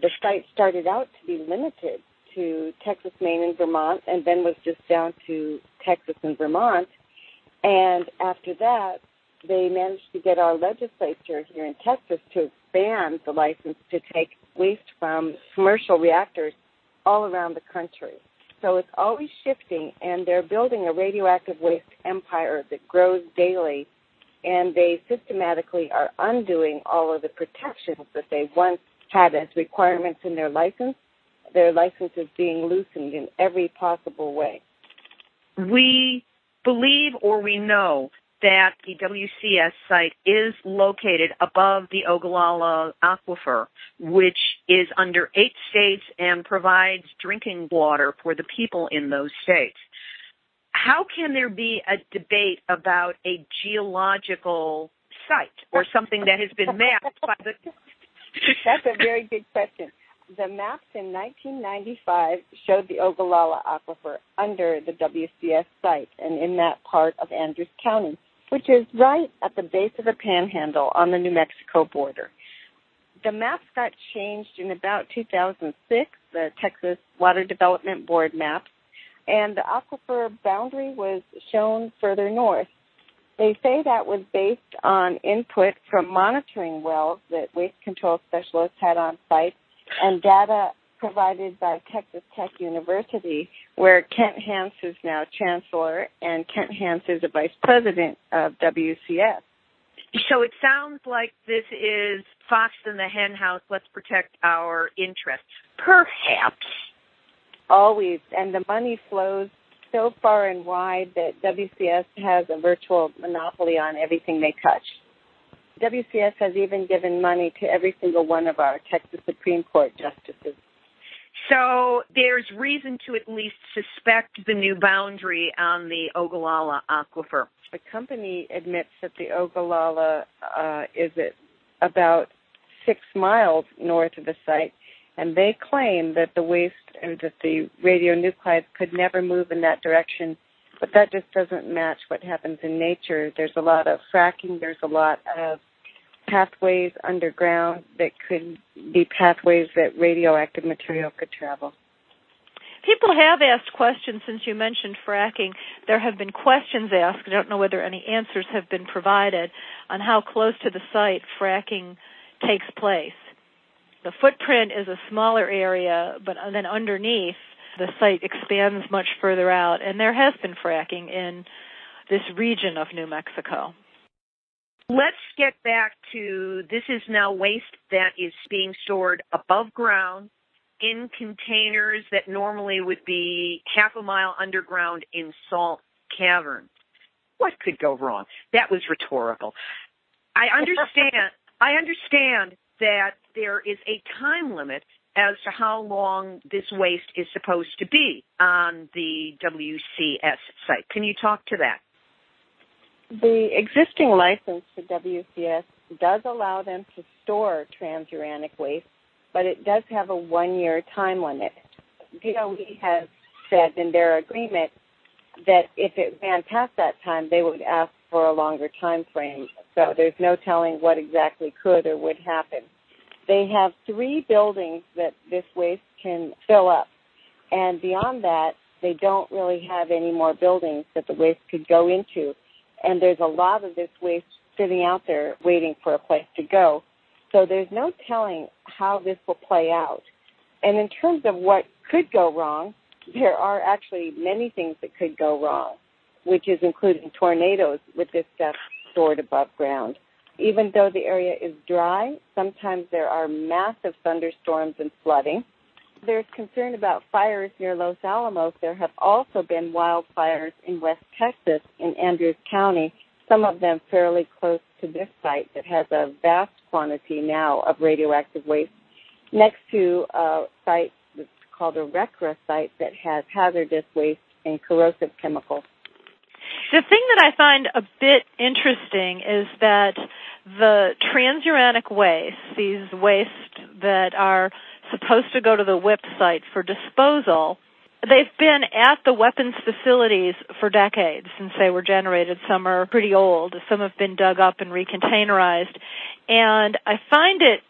The site started out to be limited to Texas, Maine, and Vermont, and then was just down to Texas and Vermont. And after that, they managed to get our legislature here in Texas to expand the license to take waste from commercial reactors all around the country. So it's always shifting, and they're building a radioactive waste empire that grows daily, and they systematically are undoing all of the protections that they once had as requirements in their license. Their license is being loosened in every possible way. We believe or we know that the WCS site is located above the Ogallala Aquifer, which is under eight states and provides drinking water for the people in those states. How can there be a debate about a geological site or something that has been mapped by the That's a very good question. The maps in 1995 showed the Ogallala Aquifer under the WCS site and in that part of Andrews County which is right at the base of the panhandle on the New Mexico border. The maps got changed in about 2006, the Texas Water Development Board maps, and the aquifer boundary was shown further north. They say that was based on input from monitoring wells that waste control specialists had on site and data provided by Texas Tech University, where Kent Hance is now chancellor and Kent Hance is a vice president of WCS. So it sounds like this is fox in the hen house. Let's protect our interests. Perhaps. Always. And the money flows so far and wide that WCS has a virtual monopoly on everything they touch. WCS has even given money to every single one of our Texas Supreme Court justices. So there's reason to at least suspect the new boundary on the Ogallala aquifer. The company admits that the Ogallala uh, is at about six miles north of the site, and they claim that the waste or that the radionuclides could never move in that direction. But that just doesn't match what happens in nature. There's a lot of fracking. There's a lot of pathways underground that could be pathways that radioactive material could travel. People have asked questions since you mentioned fracking. There have been questions asked. I don't know whether any answers have been provided on how close to the site fracking takes place. The footprint is a smaller area, but then underneath the site expands much further out, and there has been fracking in this region of New Mexico. Let's get back to this is now waste that is being stored above ground in containers that normally would be half a mile underground in salt caverns. What could go wrong? That was rhetorical. I understand I understand that there is a time limit as to how long this waste is supposed to be on the WCS site. Can you talk to that? The existing license for WCS does allow them to store transuranic waste, but it does have a one year time limit. DOE has said in their agreement that if it ran past that time, they would ask for a longer time frame. So there's no telling what exactly could or would happen. They have three buildings that this waste can fill up. And beyond that, they don't really have any more buildings that the waste could go into and there's a lot of this waste sitting out there waiting for a place to go. So there's no telling how this will play out. And in terms of what could go wrong, there are actually many things that could go wrong, which is including tornadoes with this stuff stored above ground. Even though the area is dry, sometimes there are massive thunderstorms and flooding. There's concern about fires near Los Alamos. There have also been wildfires in West Texas in Andrews County some of them fairly close to this site that has a vast quantity now of radioactive waste next to a site that's called a RCRA site that has hazardous waste and corrosive chemicals. The thing that I find a bit interesting is that the transuranic waste, these wastes that are supposed to go to the WIPP site for disposal, they've been at the weapons facilities for decades since they were generated. Some are pretty old. Some have been dug up and recontainerized. And I find it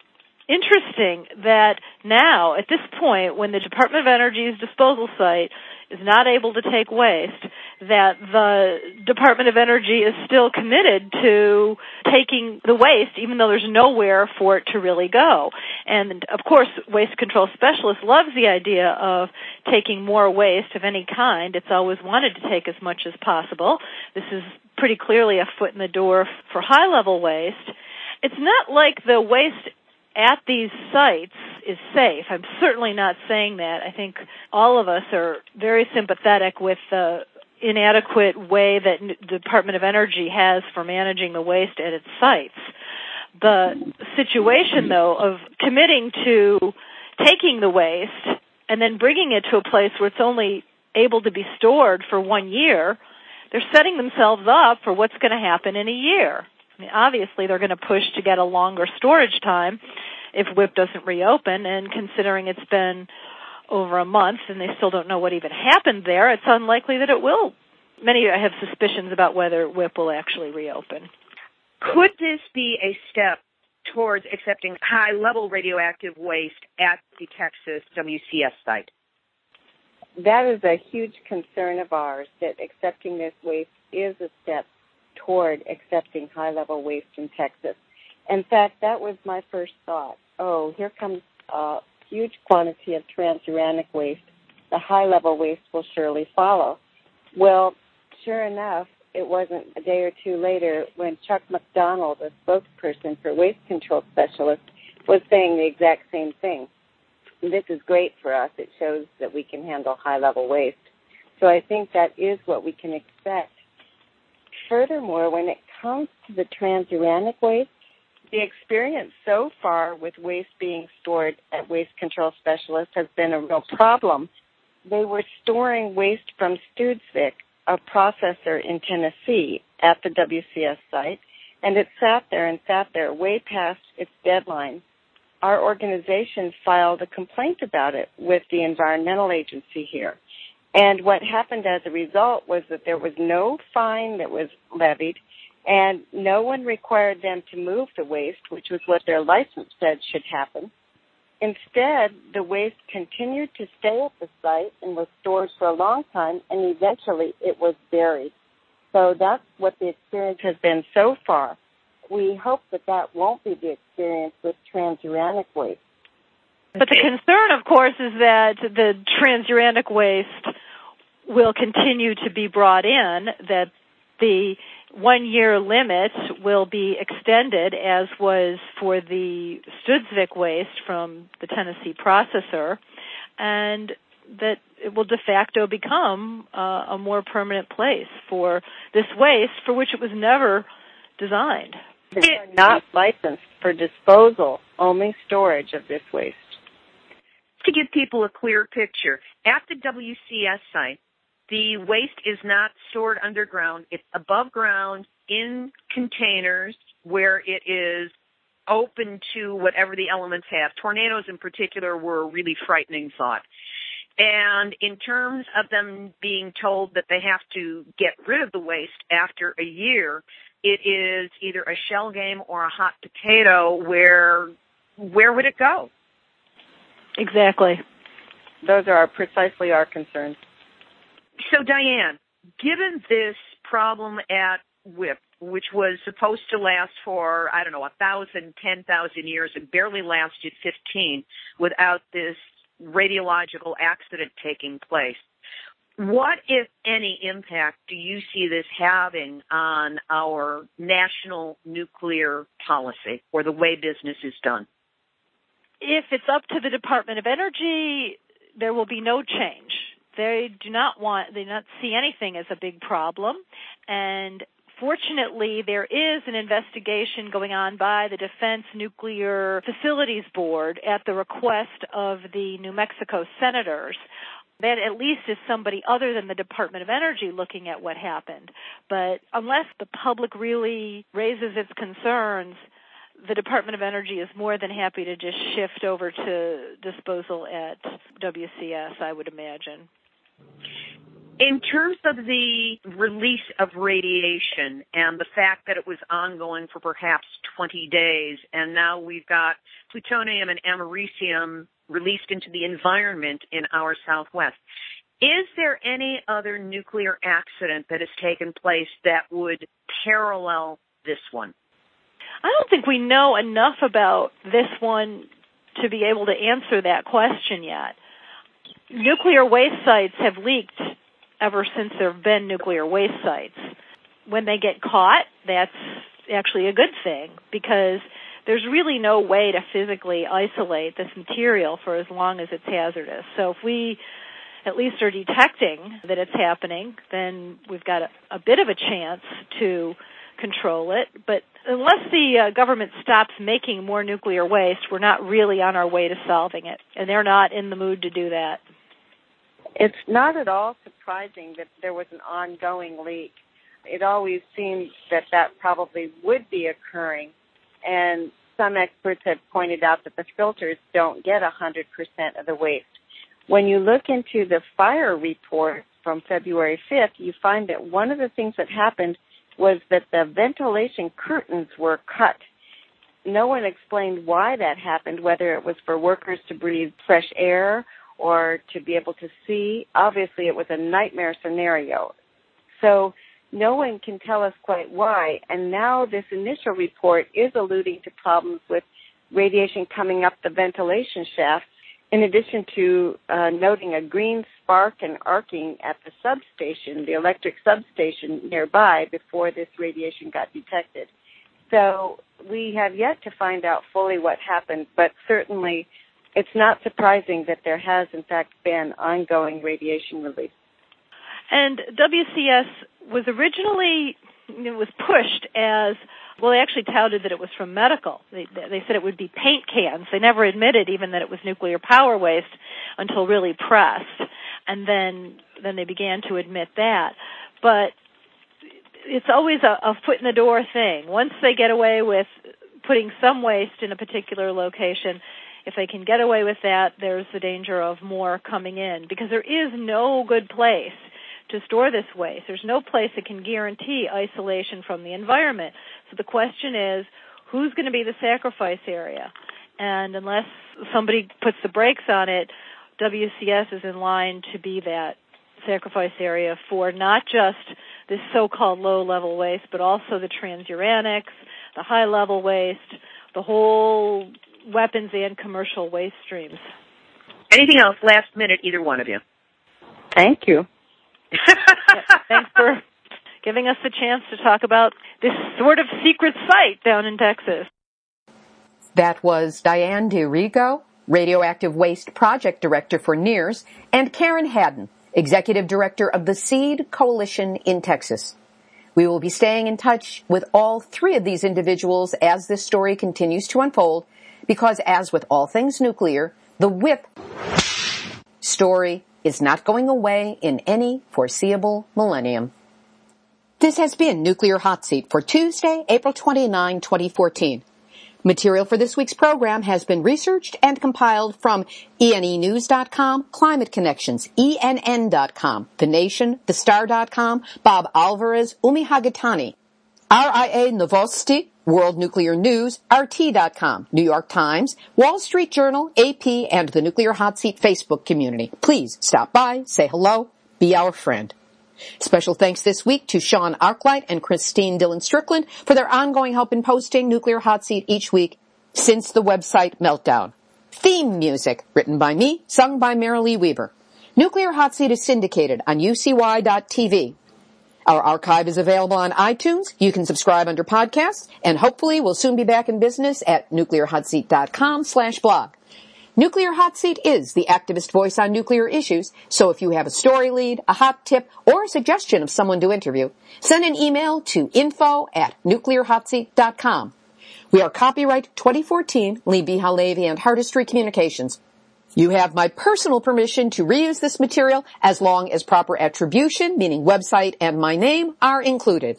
interesting that now, at this point, when the Department of Energy's disposal site is not able to take waste, that the Department of Energy is still committed to taking the waste, even though there's nowhere for it to really go. And of course, Waste Control Specialist loves the idea of taking more waste of any kind. It's always wanted to take as much as possible. This is pretty clearly a foot in the door for high level waste. It's not like the waste at these sites is safe. I'm certainly not saying that. I think all of us are very sympathetic with the inadequate way that the Department of Energy has for managing the waste at its sites. The situation though of committing to taking the waste and then bringing it to a place where it's only able to be stored for one year, they're setting themselves up for what's going to happen in a year. I mean, obviously they're going to push to get a longer storage time if WIPP doesn't reopen and considering it's been over a month and they still don't know what even happened there, it's unlikely that it will. Many have suspicions about whether WIPP will actually reopen. Could this be a step towards accepting high level radioactive waste at the Texas WCS site? That is a huge concern of ours that accepting this waste is a step toward accepting high level waste in Texas. In fact, that was my first thought. Oh, here comes a huge quantity of transuranic waste. The high level waste will surely follow. Well, sure enough, it wasn't a day or two later when Chuck McDonald, a spokesperson for Waste Control Specialists, was saying the exact same thing. This is great for us. It shows that we can handle high level waste. So I think that is what we can expect. Furthermore, when it comes to the transuranic waste, the experience so far with waste being stored at Waste Control Specialists has been a real problem. They were storing waste from Studsvik, a processor in Tennessee, at the WCS site, and it sat there and sat there way past its deadline. Our organization filed a complaint about it with the environmental agency here. And what happened as a result was that there was no fine that was levied and no one required them to move the waste, which was what their license said should happen. Instead, the waste continued to stay at the site and was stored for a long time, and eventually it was buried. So that's what the experience has been so far. We hope that that won't be the experience with transuranic waste. But the concern, of course, is that the transuranic waste will continue to be brought in, that the one year limit will be extended as was for the Studsvik waste from the Tennessee processor and that it will de facto become uh, a more permanent place for this waste for which it was never designed. They are not licensed for disposal, only storage of this waste. To give people a clear picture, at the WCS site, the waste is not stored underground. It's above ground in containers where it is open to whatever the elements have. Tornadoes in particular were a really frightening thought. And in terms of them being told that they have to get rid of the waste after a year, it is either a shell game or a hot potato where where would it go? Exactly. Those are precisely our concerns. So, Diane, given this problem at WIPP, which was supposed to last for, I don't know, a thousand, ten thousand years, it barely lasted 15 without this radiological accident taking place. What, if any, impact do you see this having on our national nuclear policy or the way business is done? If it's up to the Department of Energy, there will be no change they do not want they do not see anything as a big problem and Fortunately, there is an investigation going on by the Defense Nuclear Facilities Board at the request of the New Mexico senators that at least is somebody other than the Department of Energy looking at what happened. But unless the public really raises its concerns, the Department of Energy is more than happy to just shift over to disposal at WCS, I would imagine. In terms of the release of radiation and the fact that it was ongoing for perhaps 20 days, and now we've got plutonium and americium released into the environment in our southwest, is there any other nuclear accident that has taken place that would parallel this one? I don't think we know enough about this one to be able to answer that question yet. Nuclear waste sites have leaked ever since there have been nuclear waste sites. When they get caught, that's actually a good thing because there's really no way to physically isolate this material for as long as it's hazardous. So if we at least are detecting that it's happening, then we've got a, a bit of a chance to control it. But unless the uh, government stops making more nuclear waste, we're not really on our way to solving it. And they're not in the mood to do that. It's not at all surprising that there was an ongoing leak. It always seemed that that probably would be occurring. And some experts have pointed out that the filters don't get 100% of the waste. When you look into the fire report from February 5th, you find that one of the things that happened was that the ventilation curtains were cut. No one explained why that happened, whether it was for workers to breathe fresh air or to be able to see. Obviously, it was a nightmare scenario. So no one can tell us quite why. And now this initial report is alluding to problems with radiation coming up the ventilation shafts, in addition to uh, noting a green spark and arcing at the substation, the electric substation nearby, before this radiation got detected. So we have yet to find out fully what happened, but certainly it's not surprising that there has, in fact, been ongoing radiation release. And WCS was originally it was pushed as well. They actually touted that it was from medical. They, they said it would be paint cans. They never admitted even that it was nuclear power waste until really pressed, and then then they began to admit that. But it's always a, a foot in the door thing. Once they get away with putting some waste in a particular location, if they can get away with that, there's the danger of more coming in because there is no good place to store this waste. There's no place that can guarantee isolation from the environment. So the question is, who's going to be the sacrifice area? And unless somebody puts the brakes on it, WCS is in line to be that sacrifice area for not just this so-called low-level waste, but also the transuranics, the high-level waste, the whole weapons and commercial waste streams. Anything else? Last minute, either one of you. Thank you. thanks for giving us the chance to talk about this sort of secret site down in Texas. That was Diane D'Arrigo, Radioactive Waste Project Director for NIRS, and Karen Hadden, Executive Director of the SEED Coalition in Texas. We will be staying in touch with all three of these individuals as this story continues to unfold because as with all things nuclear, the WIPP story is not going away in any foreseeable millennium. This has been Nuclear Hot Seat for Tuesday, April 29, 2014. Material for this week's program has been researched and compiled from ENEnews.com, Climate Connections, ENN.com, The Nation, TheStar.com, Bob Alvarez, Umi Hagatani, RIA Novosti, World Nuclear News, RT.com, New York Times, Wall Street Journal, AP, and the Nuclear Hot Seat Facebook community. Please stop by, say hello, be our friend. Special thanks this week to Sean Arkwright and Christine Dillon Strickland for their ongoing help in posting Nuclear Hot Seat each week since the website meltdown. Theme music written by me, sung by Marilee Weaver. Nuclear Hot Seat is syndicated on UCY.tv our archive is available on iTunes. You can subscribe under podcasts, and hopefully we'll soon be back in business at nuclearhotseat.com slash blog. Nuclear Hot Seat is the activist voice on nuclear issues, so if you have a story lead, a hot tip, or a suggestion of someone to interview, send an email to info at nuclearhotseat.com. We are copyright 2014 Libbe HaLevy and Heartistry Communications. You have my personal permission to reuse this material as long as proper attribution, meaning website and my name, are included.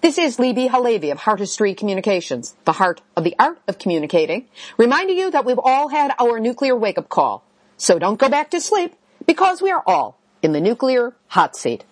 This is Libbe HaLevy of Heartistry Communications, the heart of the art of communicating, reminding you that we've all had our nuclear wake-up call. So don't go back to sleep because we are all in the nuclear hot seat.